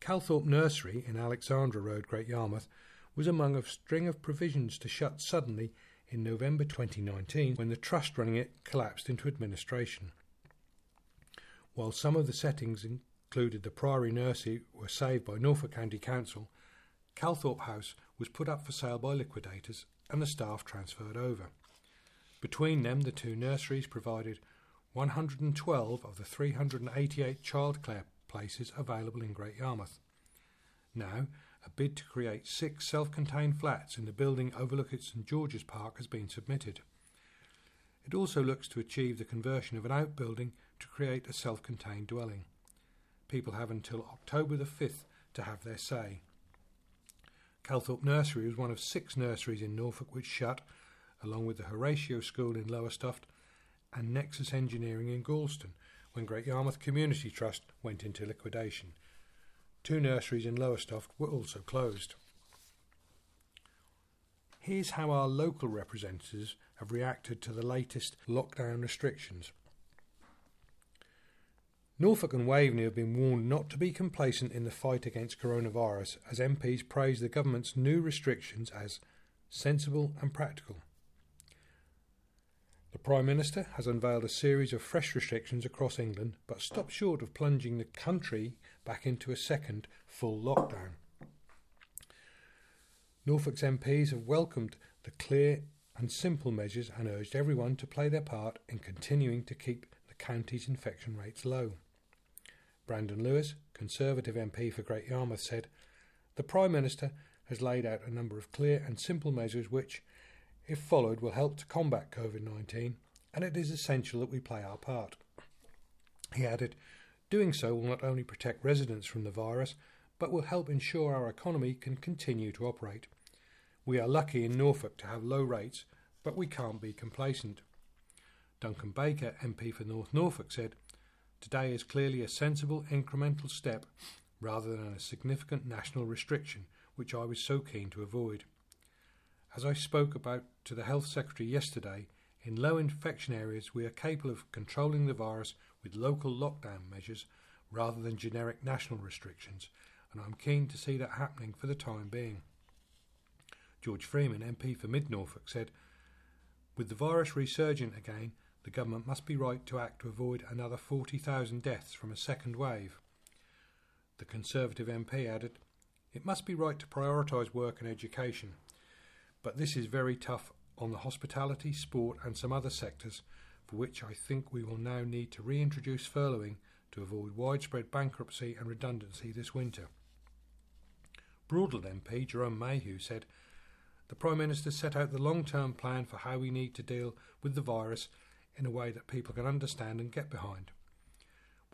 Calthorpe Nursery in Alexandra Road, Great Yarmouth, was among a string of provisions to shut suddenly in November 2019 when the trust running it collapsed into administration. While some of the settings included the Priory Nursery were saved by Norfolk County Council, Calthorpe House was put up for sale by liquidators and the staff transferred over. Between them, the two nurseries provided 112 of the 388 childcare places available in Great Yarmouth. Now, a bid to create six self contained flats in the building overlooking St George's Park has been submitted. It also looks to achieve the conversion of an outbuilding to create a self contained dwelling. People have until October the 5th to have their say. Calthorpe Nursery was one of six nurseries in Norfolk which shut, along with the Horatio School in Lowestoft and Nexus Engineering in Gorleston, when Great Yarmouth Community Trust went into liquidation. Two nurseries in Lowestoft were also closed. Here's how our local representatives have reacted to the latest lockdown restrictions. Norfolk and Waveney have been warned not to be complacent in the fight against coronavirus as MPs praise the government's new restrictions as sensible and practical. The Prime Minister has unveiled a series of fresh restrictions across England but stopped short of plunging the country back into a second full lockdown. Norfolk's MPs have welcomed the clear and simple measures and urged everyone to play their part in continuing to keep the county's infection rates low. Brandon Lewis, Conservative MP for Great Yarmouth, said The Prime Minister has laid out a number of clear and simple measures which, if followed, will help to combat COVID 19, and it is essential that we play our part. He added, Doing so will not only protect residents from the virus, but will help ensure our economy can continue to operate. We are lucky in Norfolk to have low rates, but we can't be complacent. Duncan Baker, MP for North Norfolk, said, Today is clearly a sensible incremental step rather than a significant national restriction, which I was so keen to avoid. As I spoke about to the Health Secretary yesterday, in low infection areas we are capable of controlling the virus with local lockdown measures rather than generic national restrictions, and I'm keen to see that happening for the time being. George Freeman, MP for Mid Norfolk, said, With the virus resurgent again, the government must be right to act to avoid another 40,000 deaths from a second wave. The Conservative MP added, It must be right to prioritise work and education, but this is very tough on the hospitality, sport, and some other sectors for which I think we will now need to reintroduce furloughing to avoid widespread bankruptcy and redundancy this winter. Broadland MP Jerome Mayhew said, The Prime Minister set out the long term plan for how we need to deal with the virus in a way that people can understand and get behind.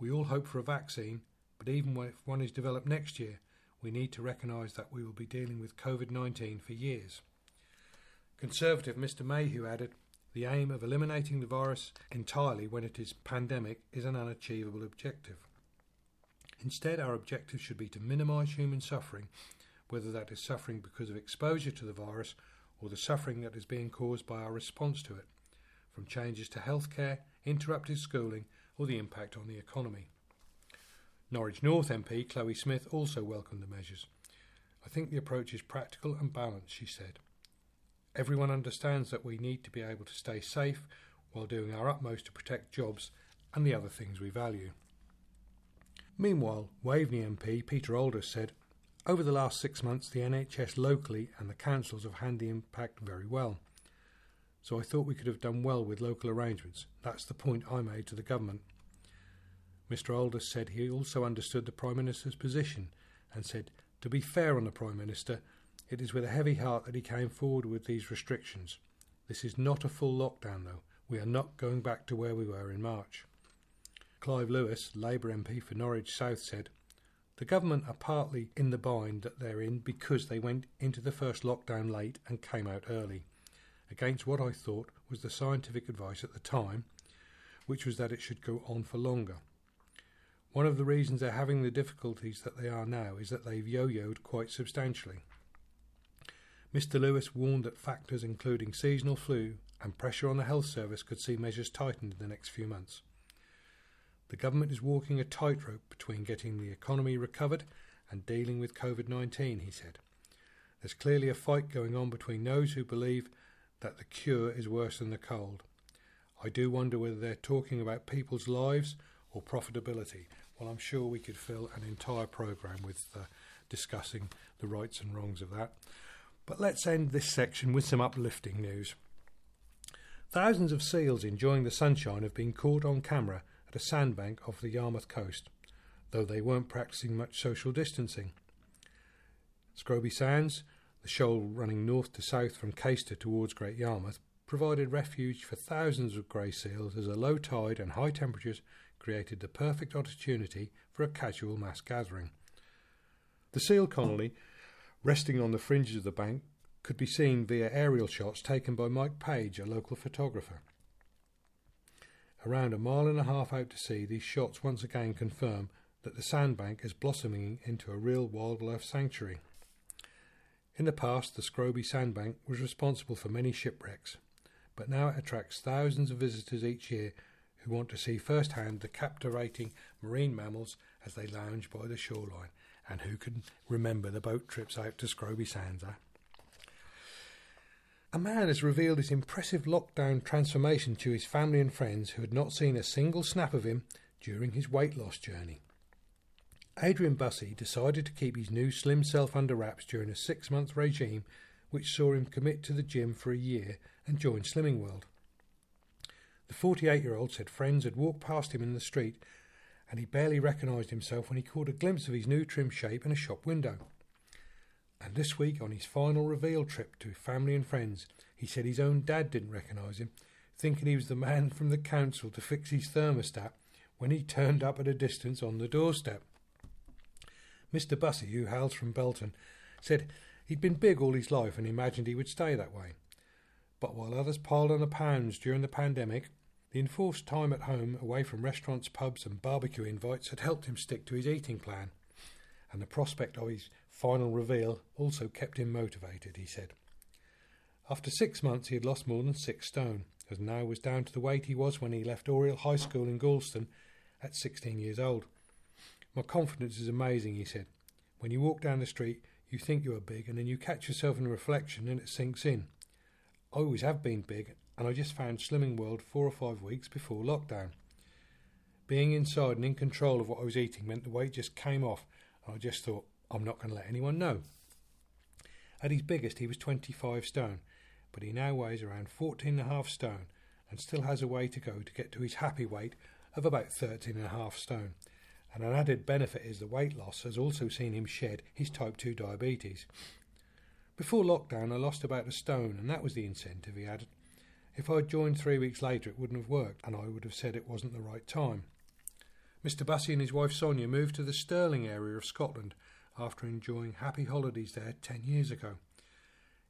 We all hope for a vaccine, but even if one is developed next year, we need to recognise that we will be dealing with COVID 19 for years. Conservative Mr Mayhew added, the aim of eliminating the virus entirely when it is pandemic is an unachievable objective. Instead, our objective should be to minimise human suffering, whether that is suffering because of exposure to the virus or the suffering that is being caused by our response to it from changes to healthcare, interrupted schooling, or the impact on the economy. Norwich North MP Chloe Smith also welcomed the measures. I think the approach is practical and balanced, she said. Everyone understands that we need to be able to stay safe while doing our utmost to protect jobs and the other things we value. Meanwhile, Waveney MP Peter Aldous said, Over the last six months, the NHS locally and the councils have handled the impact very well so I thought we could have done well with local arrangements. That's the point I made to the government. Mr. Aldous said he also understood the Prime Minister's position and said, to be fair on the Prime Minister, it is with a heavy heart that he came forward with these restrictions. This is not a full lockdown, though. We are not going back to where we were in March. Clive Lewis, Labour MP for Norwich South, said, The government are partly in the bind that they're in because they went into the first lockdown late and came out early against what I thought was the scientific advice at the time, which was that it should go on for longer. One of the reasons they're having the difficulties that they are now is that they've yo yoed quite substantially. Mr. Lewis warned that factors including seasonal flu and pressure on the health service could see measures tightened in the next few months. The government is walking a tightrope between getting the economy recovered and dealing with COVID 19, he said. There's clearly a fight going on between those who believe that the cure is worse than the cold. I do wonder whether they're talking about people's lives or profitability. Well, I'm sure we could fill an entire programme with uh, discussing the rights and wrongs of that. But let's end this section with some uplifting news. Thousands of seals enjoying the sunshine have been caught on camera at a sandbank off the Yarmouth coast, though they weren't practicing much social distancing. Scroby Sands the shoal running north to south from Caister towards Great Yarmouth provided refuge for thousands of grey seals as a low tide and high temperatures created the perfect opportunity for a casual mass gathering. The seal colony, resting on the fringes of the bank, could be seen via aerial shots taken by Mike Page, a local photographer. Around a mile and a half out to sea, these shots once again confirm that the sandbank is blossoming into a real wildlife sanctuary. In the past, the Scroby Sandbank was responsible for many shipwrecks, but now it attracts thousands of visitors each year who want to see firsthand the captivating marine mammals as they lounge by the shoreline, and who can remember the boat trips out to Scroby Sands. Eh? A man has revealed his impressive lockdown transformation to his family and friends who had not seen a single snap of him during his weight loss journey. Adrian Bussey decided to keep his new slim self under wraps during a six month regime which saw him commit to the gym for a year and join Slimming World. The 48 year old said friends had walked past him in the street and he barely recognised himself when he caught a glimpse of his new trim shape in a shop window. And this week, on his final reveal trip to family and friends, he said his own dad didn't recognise him, thinking he was the man from the council to fix his thermostat when he turned up at a distance on the doorstep. Mr. Bussey, who hails from Belton, said he'd been big all his life and imagined he would stay that way. But while others piled on the pounds during the pandemic, the enforced time at home, away from restaurants, pubs, and barbecue invites, had helped him stick to his eating plan. And the prospect of his final reveal also kept him motivated, he said. After six months, he had lost more than six stone, and now was down to the weight he was when he left Oriel High School in Gorleston at 16 years old. My confidence is amazing, he said. When you walk down the street, you think you are big, and then you catch yourself in a reflection and it sinks in. I always have been big, and I just found Slimming World four or five weeks before lockdown. Being inside and in control of what I was eating meant the weight just came off, and I just thought, I'm not going to let anyone know. At his biggest, he was 25 stone, but he now weighs around 14 and a half stone and still has a way to go to get to his happy weight of about 13 and a half stone and an added benefit is the weight loss has also seen him shed his type 2 diabetes. Before lockdown, I lost about a stone, and that was the incentive, he added. If I had joined three weeks later, it wouldn't have worked, and I would have said it wasn't the right time. Mr. Bussey and his wife Sonia moved to the Stirling area of Scotland after enjoying happy holidays there ten years ago.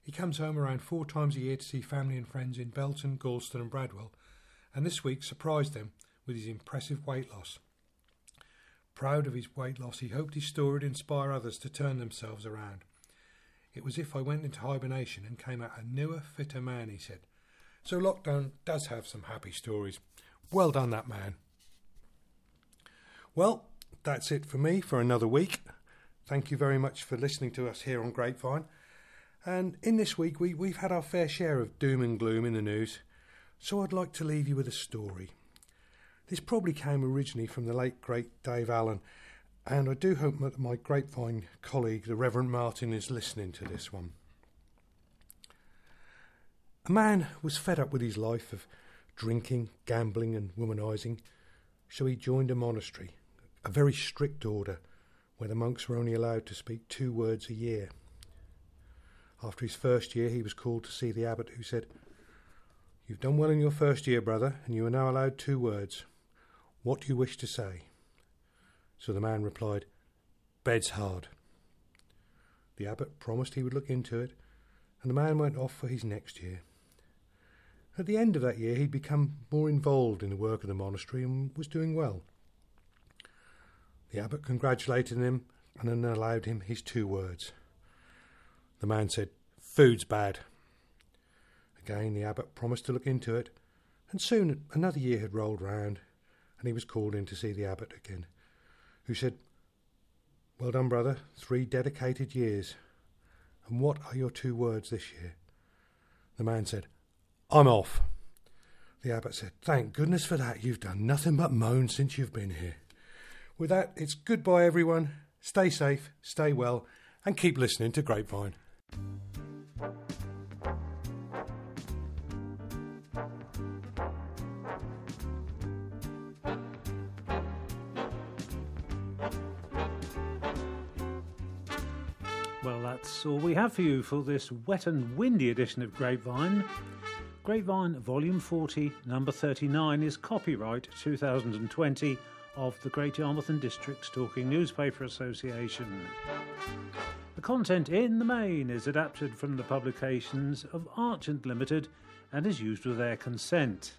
He comes home around four times a year to see family and friends in Belton, Gorleston, and Bradwell, and this week surprised them with his impressive weight loss. Proud of his weight loss, he hoped his story would inspire others to turn themselves around. It was if I went into hibernation and came out a newer, fitter man, he said. So lockdown does have some happy stories. Well done, that man. Well, that's it for me for another week. Thank you very much for listening to us here on Grapevine. And in this week, we, we've had our fair share of doom and gloom in the news. So I'd like to leave you with a story. This probably came originally from the late great Dave Allen, and I do hope that my grapevine colleague, the Reverend Martin, is listening to this one. A man was fed up with his life of drinking, gambling, and womanising, so he joined a monastery, a very strict order, where the monks were only allowed to speak two words a year. After his first year, he was called to see the abbot, who said, You've done well in your first year, brother, and you are now allowed two words. What do you wish to say? So the man replied, Bed's hard. The abbot promised he would look into it, and the man went off for his next year. At the end of that year, he'd become more involved in the work of the monastery and was doing well. The abbot congratulated him and then allowed him his two words. The man said, Food's bad. Again, the abbot promised to look into it, and soon another year had rolled round, and he was called in to see the abbot again, who said, Well done, brother, three dedicated years. And what are your two words this year? The man said, I'm off. The abbot said, Thank goodness for that. You've done nothing but moan since you've been here. With that, it's goodbye, everyone. Stay safe, stay well, and keep listening to Grapevine. All we have for you for this wet and windy edition of Grapevine. Grapevine Volume 40, Number 39 is copyright 2020 of the Great Yarmouth and District Talking Newspaper Association. The content in the main is adapted from the publications of Archant Limited and is used with their consent.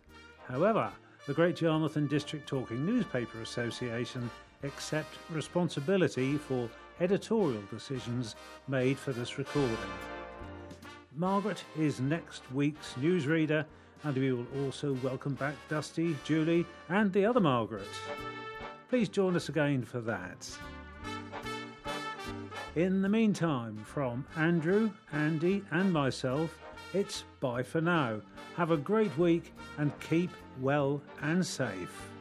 However, the Great Yarmouth and District Talking Newspaper Association accept responsibility for editorial decisions made for this recording. Margaret is next week's newsreader, and we will also welcome back Dusty, Julie, and the other Margaret. Please join us again for that. In the meantime, from Andrew, Andy, and myself, it's bye for now. Have a great week and keep well and safe.